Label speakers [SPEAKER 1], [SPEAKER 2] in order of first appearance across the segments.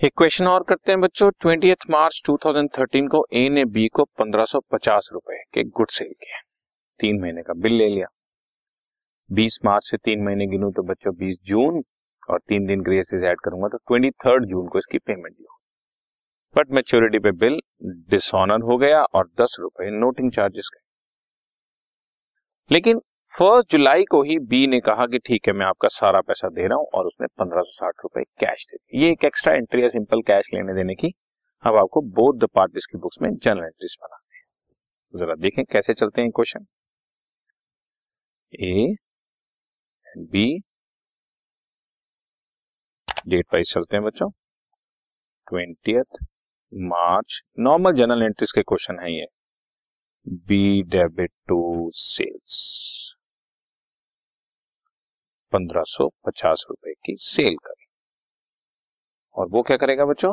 [SPEAKER 1] एक क्वेश्चन और करते हैं बच्चों ट्वेंटी मार्च 2013 को ए ने बी को पंद्रह सौ पचास रुपए के गुड सेल किया तीन महीने का बिल ले लिया। 20 मार्च से तीन महीने गिनू तो बच्चों 20 जून और तीन दिन ग्रेस ऐड करूँगा तो ट्वेंटी थर्ड जून को इसकी पेमेंट दी बट मेच्योरिटी पे बिल डिसऑनर हो गया और दस रुपए नोटिंग चार्जेस गए। लेकिन फ़र्स्ट जुलाई को ही बी ने कहा कि ठीक है, मैं आपका सारा पैसा दे रहा हूँ और उसने पंद्रह सौ साठ रुपए कैश दे ये एक एक्स्ट्रा एंट्री है सिंपल कैश लेने देने की। अब आपको बोथ द पार्टीज़ की बुक्स में जनरल एंट्रीज बनाने तो जरा देखें कैसे चलते हैं question A and B date wise चलते हैं बच्चों। Twenty March normal general entries के क्वेश्चन है ये। बी डेबिट टू सेल्स पंद्रह सौ पचास रुपए की सेल करें। और वो क्या करेगा बच्चों?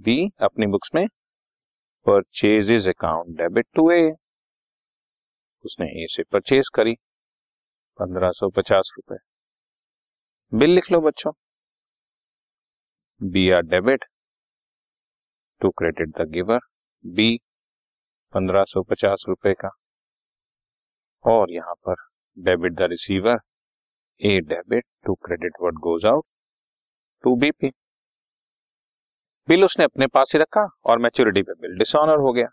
[SPEAKER 1] बी, अपनी बुक्स में purchases account debit to A उसने ए से परचेज करी, पंद्रह सौ पचास रुपए। बिल लिख लो बच्चों। B R debit to credit the giver B, पंद्रह सौ पचास रुपए का। और यहाँ पर debit the receiver debit to credit what goes out to BP bill उसने अपने पास ही रखा और मैच्योरिटी पे बिल डिसऑनर हो गया।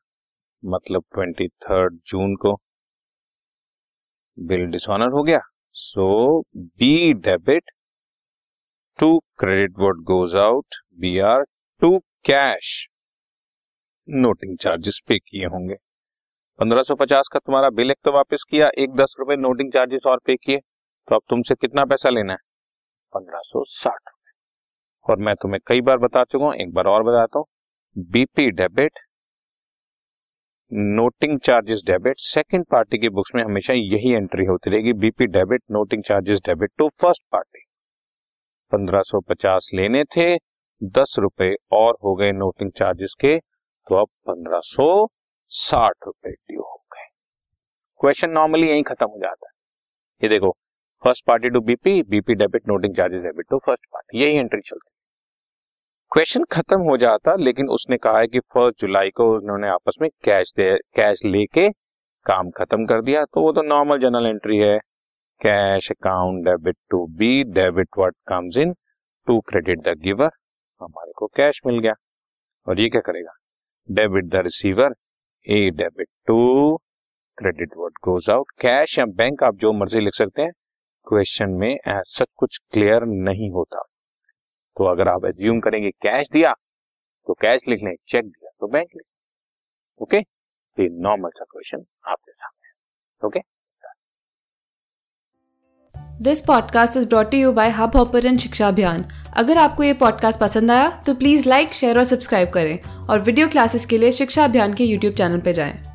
[SPEAKER 1] मतलब ट्वेंटी थर्ड जून को बिल डिसऑनर हो गया। So B debit to credit what goes out B R to cash noting charges पे किए होंगे। 1550 का तुम्हारा बिल एक तो वापस किया, एक दस रुपए नोटिंग चार्जेस और पे किए। तो अब तुमसे कितना पैसा लेना है? पंद्रह सौ साठ रुपए। और मैं तुम्हें कई बार बता चुका हूँ, एक बार और बताता हूँ। BP debit noting charges debit second party की बुक्स में हमेशा यही एंट्री होती रहेगी BP debit noting charges debit to first party पंद्रह सौ पचास लेने थे, दस रुपए और हो गए नोटिंग चार्जेस के तो अब पंद्रह सौ साठ रुपए ड्यू हो गए। क्वेश्चन नॉर्मली यही खत्म हो जाता है। ये देखो first party to BP BP debit noting charges debit to first party यही एंट्री चलती क्वेश्चन खत्म हो जाता, लेकिन उसने कहा है कि फ़र्स्ट जुलाई को उन्होंने आपस में कैश दे कैश लेके काम खत्म कर दिया तो वो तो नॉर्मल जनरल एंट्री है। Cash account debit to B debit what comes in to credit the giver हमारे को कैश मिल गया। और ये क्या करेगा? Debit the receiver A debit to credit what goes out cash या बैंक आप जो मर्ज़ी लिख सकते हैं क्वेश्चन में सच कुछ क्लियर नहीं होता। तो अगर आप एज्यूम करेंगे कैश दिया तो कैश लिख लें चेक दिया तो बैंक लिख ओके ये नॉर्मल सा क्वेश्चन आपके सामने okay
[SPEAKER 2] this podcast is brought you by Hubhopper शिक्षा अभियान अगर आपको ये पॉडकास्ट पसंद आया तो प्लीज़ लाइक शेयर और सब्सक्राइब करें। और वीडियो क्लासेस के लिए शिक्षा अभियान के यूट्यूब चैनल पर जाएँ।